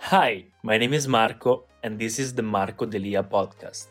Hi, my name is Marco, and this is the Marco Delia podcast.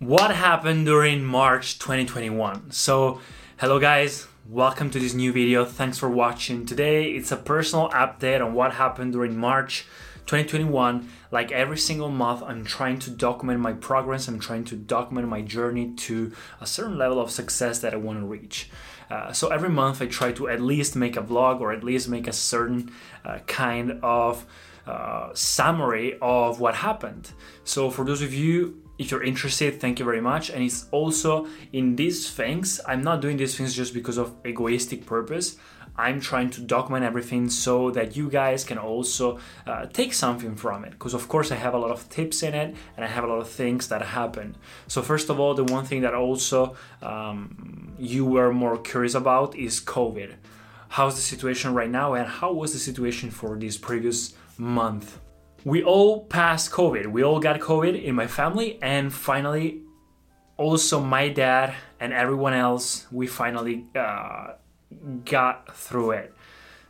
What happened during March 2021? So, hello guys, welcome to this new video. Thanks for watching. Today it's a personal update on what happened during March 2021. Like every single month, I'm trying to document my progress, I'm trying to document my journey to a certain level of success that I want to reach. Uh, so every month I try to at least make a vlog or at least make a certain uh, kind of uh, summary of what happened. So for those of you if you're interested thank you very much and it's also in these things i'm not doing these things just because of egoistic purpose I'm trying to document everything so that you guys can also uh, take something from it. Because, of course, I have a lot of tips in it and I have a lot of things that happen. So, first of all, the one thing that also um, you were more curious about is COVID. How's the situation right now, and how was the situation for this previous month? We all passed COVID. We all got COVID in my family, and finally, also my dad and everyone else, we finally. Uh, got through it.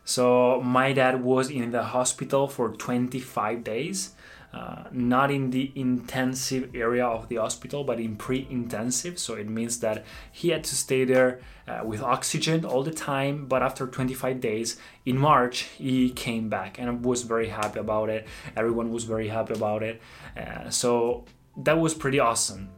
So my dad was in the hospital for 25 days, uh, not in the intensive area of the hospital, but in pre-intensive. So it means that he had to stay there uh, with oxygen all the time. But after 25 days, in March, he came back, and I was very happy about it. Everyone was very happy about it. Uh, so that was pretty awesome.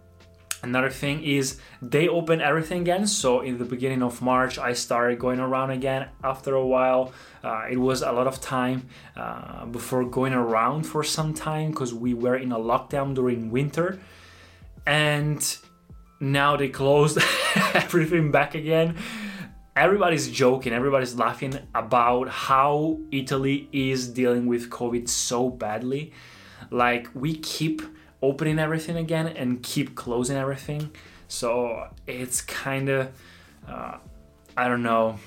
Another thing is they open everything again. So in the beginning of March, I started going around again. After a while, uh, it was a lot of time uh, before going around for some time because we were in a lockdown during winter, and now they closed everything back again. Everybody's joking, everybody's laughing about how Italy is dealing with COVID so badly. Like we keep opening everything again and keep closing everything. So it's kind of, uh, I don't know.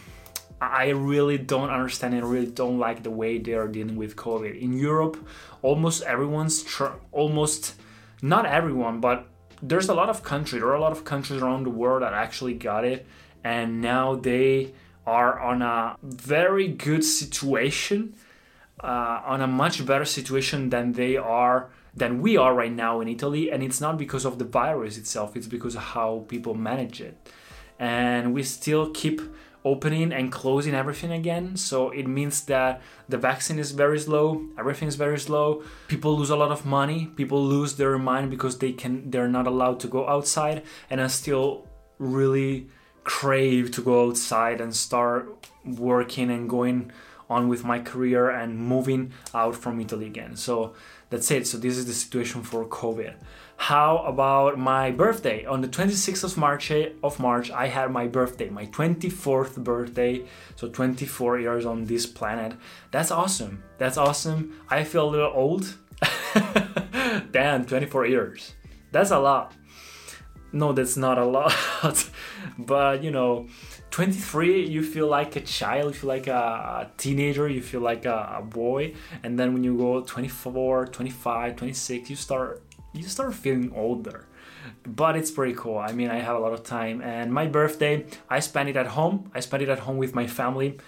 I really don't understand and really don't like the way they are dealing with COVID. In Europe, almost everyone's, tr- almost, not everyone, but there's a lot of countries, there are a lot of countries around the world that actually got it. And now they are on a very good situation, uh, on a much better situation than they are than we are right now in Italy. And it's not because of the virus itself, it's because of how people manage it. And we still keep opening and closing everything again. So it means that the vaccine is very slow, everything is very slow. People lose a lot of money, people lose their mind because they can they're not allowed to go outside and I still really crave to go outside and start working and going on with my career and moving out from Italy again. So that's it. So this is the situation for COVID. How about my birthday? On the 26th of March of March, I had my birthday, my 24th birthday. So 24 years on this planet. That's awesome. That's awesome. I feel a little old. Damn, 24 years. That's a lot. No, that's not a lot. but you know, 23 you feel like a child you feel like a, teenager you feel like a, a, boy. And then when you go 24 25 26 you start you start feeling older. But it's pretty cool. I mean i have a lot of time. And my birthday i spent it at home. I spent it at home with my family.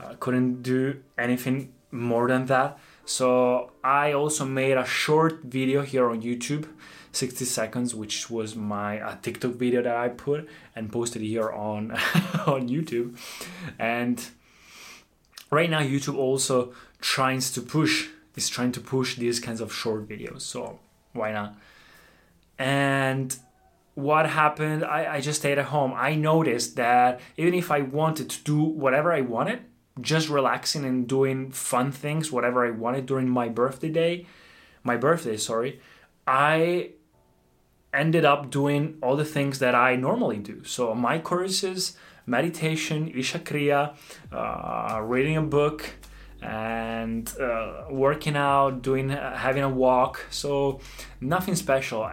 Uh, couldn't do anything more than that so i also made a short video here on youtube 60 seconds, which was my uh, TikTok video that I put and posted here on on YouTube. And right now, YouTube also tries to push is trying to push these kinds of short videos. So why not? And what happened? I, I just stayed at home. I noticed that even if I wanted to do whatever I wanted, just relaxing and doing fun things, whatever I wanted during my birthday day, my birthday, sorry, I ended up doing all the things that I normally do. So my courses, meditation, Isha Kriya, uh, reading a book, and uh, working out, doing uh, having a walk. So nothing special.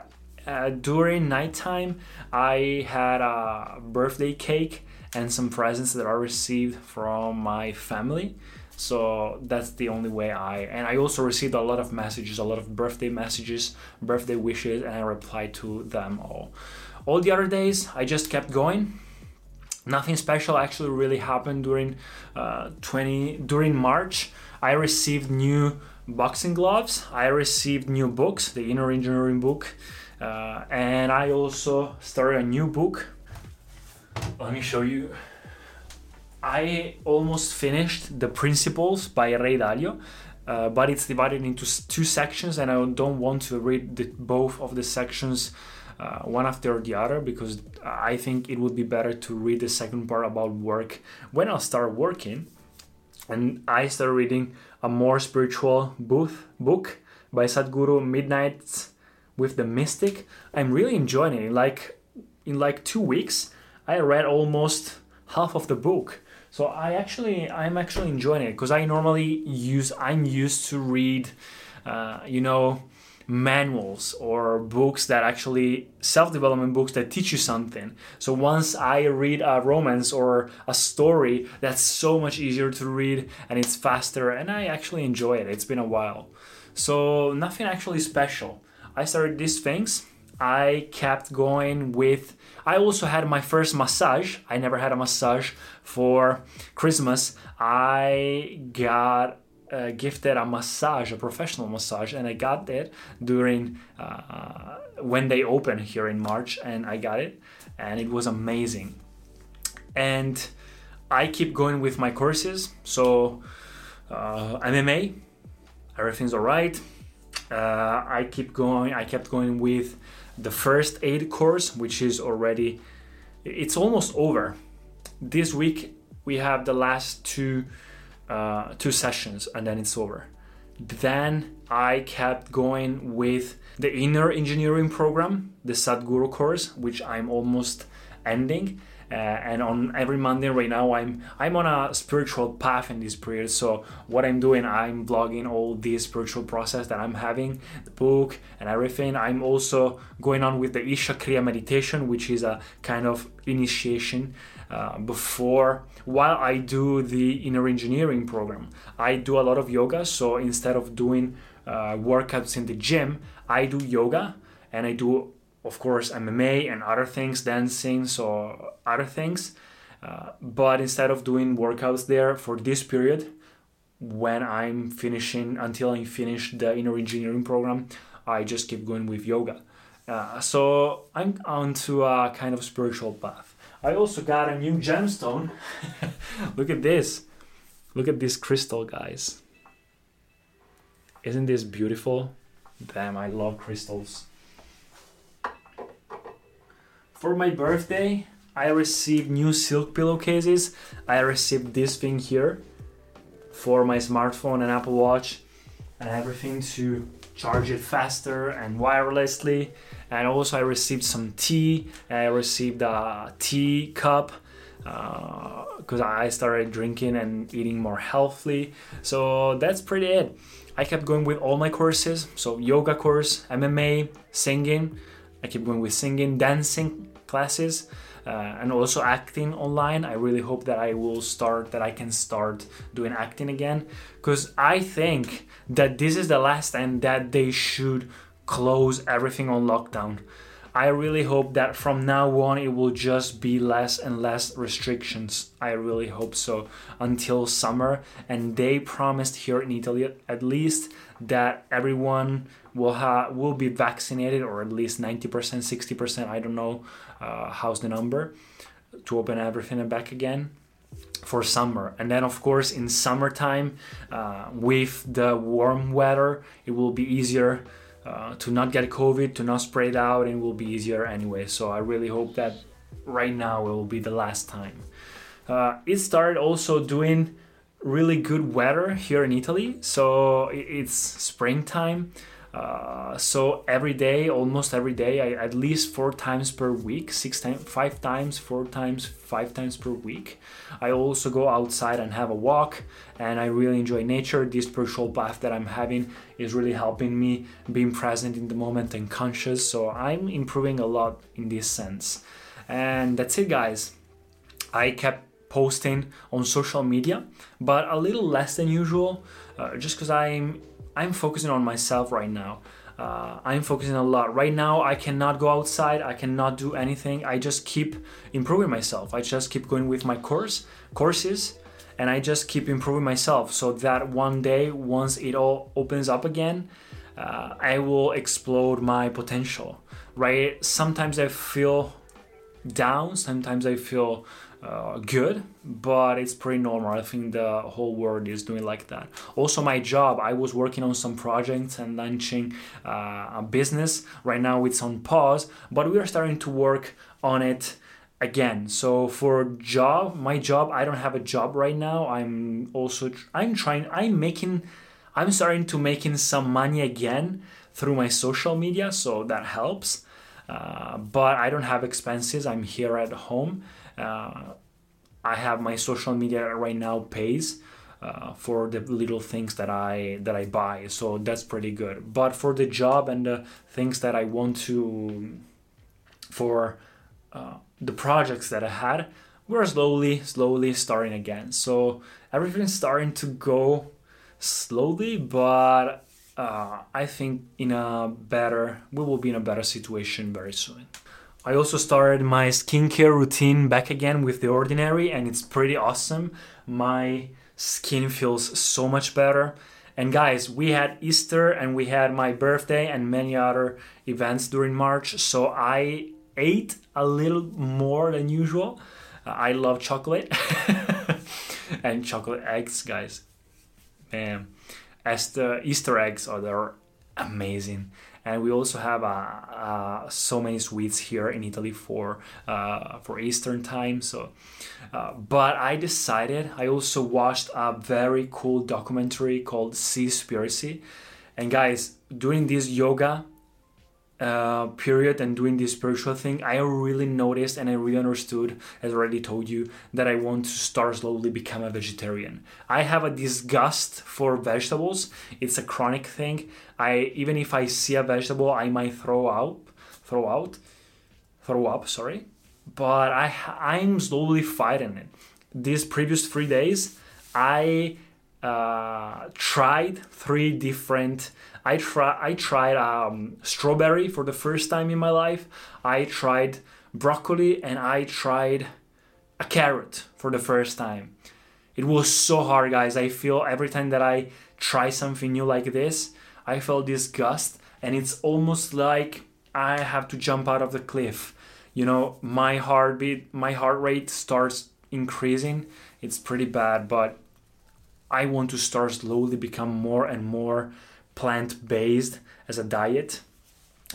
Uh, during nighttime, I had a birthday cake and some presents that I received from my family. So that's the only way I and I also received a lot of messages, a lot of birthday messages, birthday wishes, and I replied to them all. All the other days I just kept going. nothing special actually really happened during uh, 20 during March. I received new boxing gloves. I received new books, the Inner Engineering book, uh, and I also started a new book. Let me show you. I almost finished The Principles by Ray Dalio. Uh, but it's divided into two sections, and I don't want to read the, both of the sections uh, one after the other because I think it would be better to read the second part about work when I start working. And I started reading a more spiritual book, book by Sadhguru Midnights with the Mystic. I'm really enjoying it. Like in like two weeks, I read almost half of the book. So I actually I'm actually enjoying it because I normally use I'm used to read, uh, you know, manuals or books that actually self-development books that teach you something. So once i read a romance or a story that's so much easier to read and it's faster and i actually enjoy it. It's been a while. So nothing actually special. I started these things I kept going with. I also had my first massage. I never had a massage for Christmas. I got uh, gifted a massage, a professional massage, and I got it during uh, when they opened here in March, and I got it, and it was amazing. And I keep going with my courses. So uh, MMA, everything's alright. Uh, I keep going. I kept going with the first aid course, which is already it's almost over. This week we have the last two uh, two sessions, and then it's over. Then I kept going with the inner engineering program, the Sadhguru course, which I'm almost ending uh, and on every Monday right now I'm I'm on a spiritual path in this period. So what I'm doing, I'm vlogging all this spiritual process that I'm having, the book and everything. I'm also going on with the Isha Kriya meditation, which is a kind of initiation uh, before while I do the inner engineering program. I do a lot of yoga, so instead of doing uh, workouts in the gym, I do yoga and I do of course MMA and other things, dancing, so other things. Uh, but instead of doing workouts there for this period, when I'm finishing until I finish the inner engineering program, I just keep going with yoga. Uh, so I'm onto a kind of spiritual path. I also got a new gemstone. Look at this. Look at this crystal, guys. Isn't this beautiful? Damn, I love crystals. For my birthday, I received new silk pillowcases. I received this thing here for my smartphone and Apple Watch and everything to charge it faster and wirelessly. And also I received some tea. I received a tea cup because uh, I started drinking and eating more healthily. So that's pretty it. I kept going with all my courses. So yoga course, MMA, singing. I keep going with singing, dancing classes, uh, and also acting online. I really hope that I will start, that I can start doing acting again, because I think that this is the last time that they should close everything on lockdown. I really hope that from now on it will just be less and less restrictions. I really hope so until summer. And they promised here in Italy, at least, that everyone will ha- will be vaccinated, or at least ninety percent, sixty percent. I don't know uh, how's the number to open everything and back again for summer and then of course in summertime uh, with the warm weather it will be easier uh, to not get COVID, to not spread it out, and will be easier anyway. So I really hope that right now it will be the last time. Uh, it started also doing really good weather here in Italy, so it's springtime. Uh, so every day, almost every day, I, at least four times per week, six times, five times, four times, five times per week. I also go outside and have a walk, and I really enjoy nature. This spiritual path that I'm having is really helping me being present in the moment and conscious. So I'm improving a lot in this sense. And that's it, guys. I kept posting on social media, but a little less than usual, uh, just because I'm I'm focusing on myself right now. uh, I'm focusing a lot. Right now, I cannot go outside. I cannot do anything. I just keep improving myself. I just keep going with my course courses, and I just keep improving myself. So that one day, once it all opens up again, uh, I will explode my potential. Right? Sometimes I feel down. Sometimes I feel uh, good, but it's pretty normal. I think the whole world is doing like that. Also, my job, I was working on some projects and launching uh, a business. Right now, it's on pause, but we are starting to work on it again. So for job, my job, I don't have a job right now. I'm also I'm trying. I'm making. I'm starting to making some money again through my social media, so that helps. Uh, but I don't have expenses. I'm here at home I have my social media right now pays uh, for the little things that I that I buy, so that's pretty good. But for the job and the things that I want to, for uh, the projects that I had, we're slowly, slowly starting again. So everything's starting to go slowly, but uh, I think in a better, we will be in a better situation very soon. I also started my skincare routine back again with The Ordinary, and it's pretty awesome. My skin feels so much better. And guys, we had Easter and we had my birthday and many other events during March, so I ate a little more than usual. I love chocolate and chocolate eggs, guys. Man, as the Easter eggs are they're amazing and we also have uh, uh, so many sweets here in Italy for uh, for Eastern time. So, uh, but I decided I also watched a very cool documentary called Seaspiracy, and guys, doing this yoga uh, period and doing this spiritual thing, I really noticed and I really understood, as I already told you, that I want to start slowly become a vegetarian. I have a disgust for vegetables. It's a chronic thing. I even if I see a vegetable, I might throw out, throw out, throw up. Sorry, but I I'm slowly fighting it. These previous three days, I uh, tried three different I try I tried um, strawberry for the first time in my life. I tried broccoli and I tried a carrot for the first time. It was so hard, guys. I feel every time that I try something new like this, I feel disgust, and it's almost like I have to jump out of the cliff. You know, my heartbeat, my heart rate starts increasing. It's pretty bad, but I want to start slowly become more and more plant based as a diet.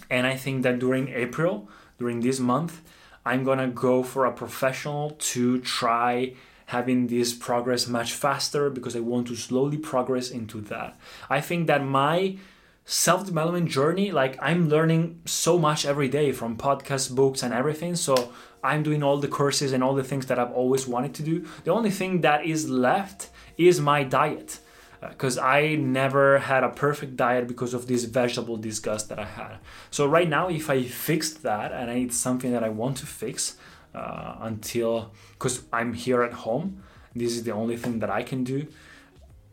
And I think that during April, during this month, I'm gonna go for a professional to try having this progress much faster because I want to slowly progress into that. I think that my self development journey, like I'm learning so much every day from podcasts, books, and everything. So I'm doing all the courses and all the things that I've always wanted to do. The only thing that is left is my diet because uh, I never had a perfect diet because of this vegetable disgust that I had. So right now, if I fixed that, and it's something that I want to fix uh, until because I'm here at home, this is the only thing that I can do.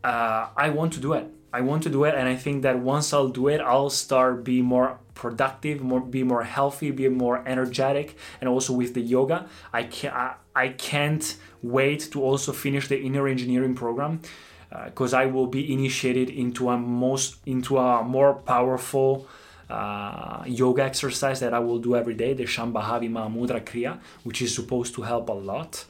Uh, I want to do it. I want to do it, and I think that once I'll do it, I'll start be more productive, more be more healthy, be more energetic, and also with the yoga, I can I, I can't wait to also finish the inner engineering program because uh, I will be initiated into a most into a more powerful uh, yoga exercise that I will do every day, the Shambhavi Mahamudra Kriya, which is supposed to help a lot.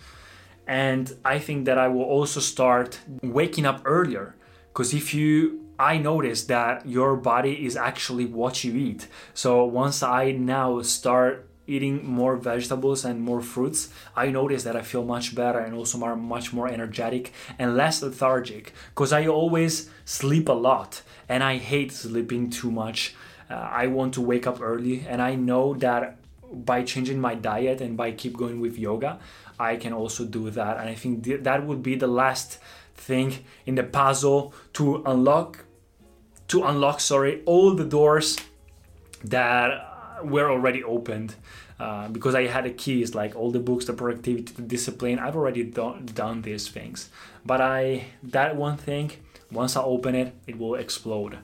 And I think that I will also start waking up earlier because if you I notice that your body is actually what you eat. So once I now start eating more vegetables and more fruits, I notice that I feel much better and also more, much more energetic and less lethargic because I always sleep a lot and I hate sleeping too much. Uh, I want to wake up early and I know that by changing my diet and by keep going with yoga, I can also do that. And I think th- that would be the last thing in the puzzle to unlock to unlock sorry all the doors that were already opened uh, because I had the keys, like all the books, the productivity, the discipline. I've already done, done these things, but I that one thing once I open it, it will explode.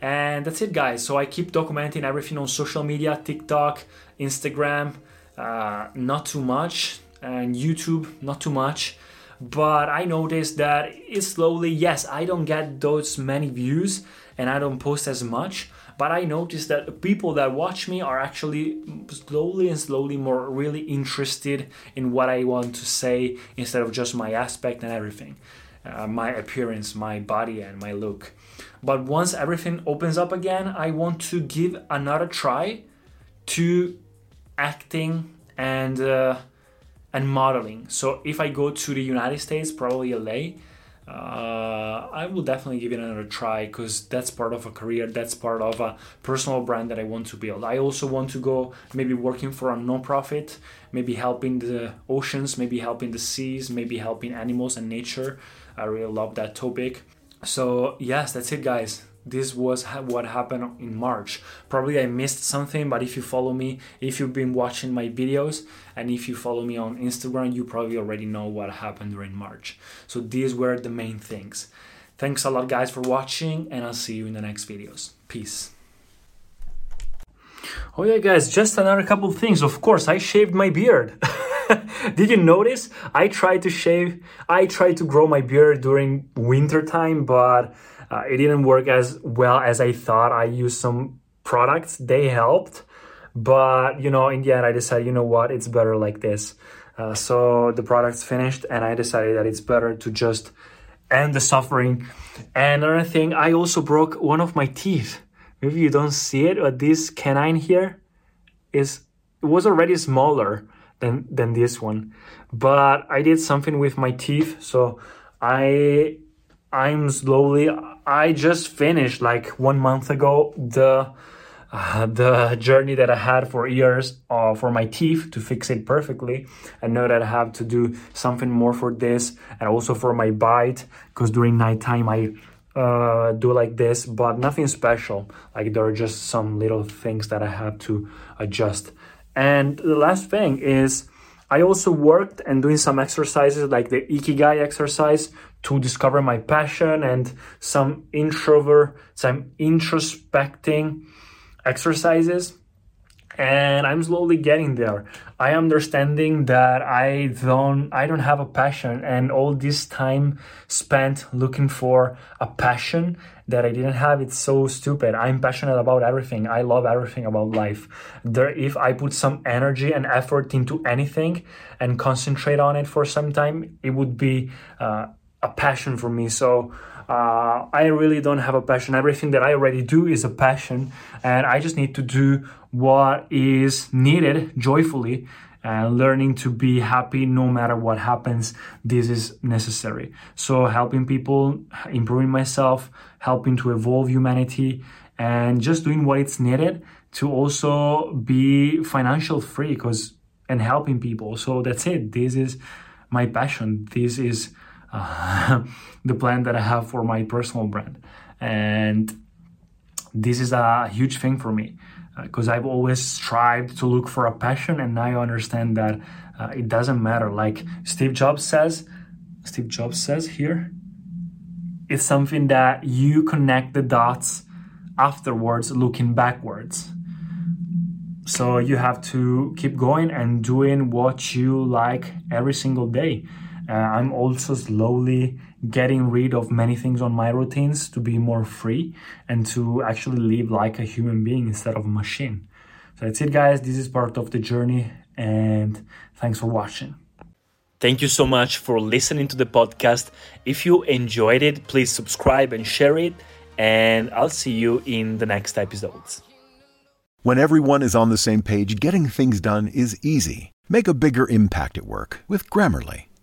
And that's it, guys. So I keep documenting everything on social media TikTok, Instagram, uh, not too much, and YouTube, not too much. But I noticed that it's slowly, yes, I don't get those many views and I don't post as much. But I noticed that people that watch me are actually slowly and slowly more really interested in what I want to say instead of just my aspect and everything. Uh, my appearance, my body, and my look. But once everything opens up again, I want to give another try to acting and uh, and modeling. So if I go to the United States, probably LA, uh, I will definitely give it another try because that's part of a career, that's part of a personal brand that I want to build. I also want to go maybe working for a non-profit, maybe helping the oceans, maybe helping the seas, maybe helping animals and nature. I really love that topic. So yes, that's it, guys this was what happened in March. Probably I missed something, but if you follow me, if you've been watching my videos, and if you follow me on Instagram, you probably already know what happened during March. So these were the main things. Thanks a lot, guys, for watching, and I'll see you in the next videos. Peace. Oh yeah, guys, just another couple of things. Of course, I shaved my beard. Did you notice? I tried to shave, I tried to grow my beard during winter time, but uh, it didn't work as well as I thought. I used some products, they helped, but you know, in the end, I decided, you know what, it's better like this. Uh, so the product's finished, and I decided that it's better to just end the suffering. And another thing, I also broke one of my teeth. Maybe you don't see it, but this canine here is it was already smaller than than this one, but I did something with my teeth, so I I'm slowly. I just finished like one month ago the uh, the journey that I had for years uh, for my teeth to fix it perfectly. I know that I have to do something more for this and also for my bite because during nighttime I uh, do like this, but nothing special. Like there are just some little things that I have to adjust. And the last thing is I also worked and doing some exercises like the Ikigai exercise to discover my passion and some introvert, some introspecting exercises. And I'm slowly getting there. I understanding that I don't I don't have a passion and all this time spent looking for a passion that I didn't have. It's so stupid. I'm passionate about everything. I love everything about life. There, if I put some energy and effort into anything and concentrate on it for some time, it would be uh, a passion for me. So uh, I really don't have a passion. Everything that I already do is a passion, and I just need to do what is needed joyfully and learning to be happy no matter what happens. This is necessary. So helping people improving myself helping to evolve humanity and just doing what it's needed to also be financial free because and helping people. So that's it. This is my passion. This is uh, the plan that i have for my personal brand and this is a huge thing for me because uh, I've always strived to look for a passion, and I understand that uh, it doesn't matter. Like Steve Jobs says, Steve Jobs says here, it's something that you connect the dots afterwards, looking backwards. So you have to keep going and doing what you like every single day. Uh, I'm also slowly getting rid of many things on my routines to be more free and to actually live like a human being instead of a machine. So that's it, guys. This is part of the journey, and thanks for watching. Thank you so much for listening to the podcast. If you enjoyed it, please subscribe and share it, and I'll see you in the next episodes. When everyone is on the same page, getting things done is easy. Make a bigger impact at work with Grammarly.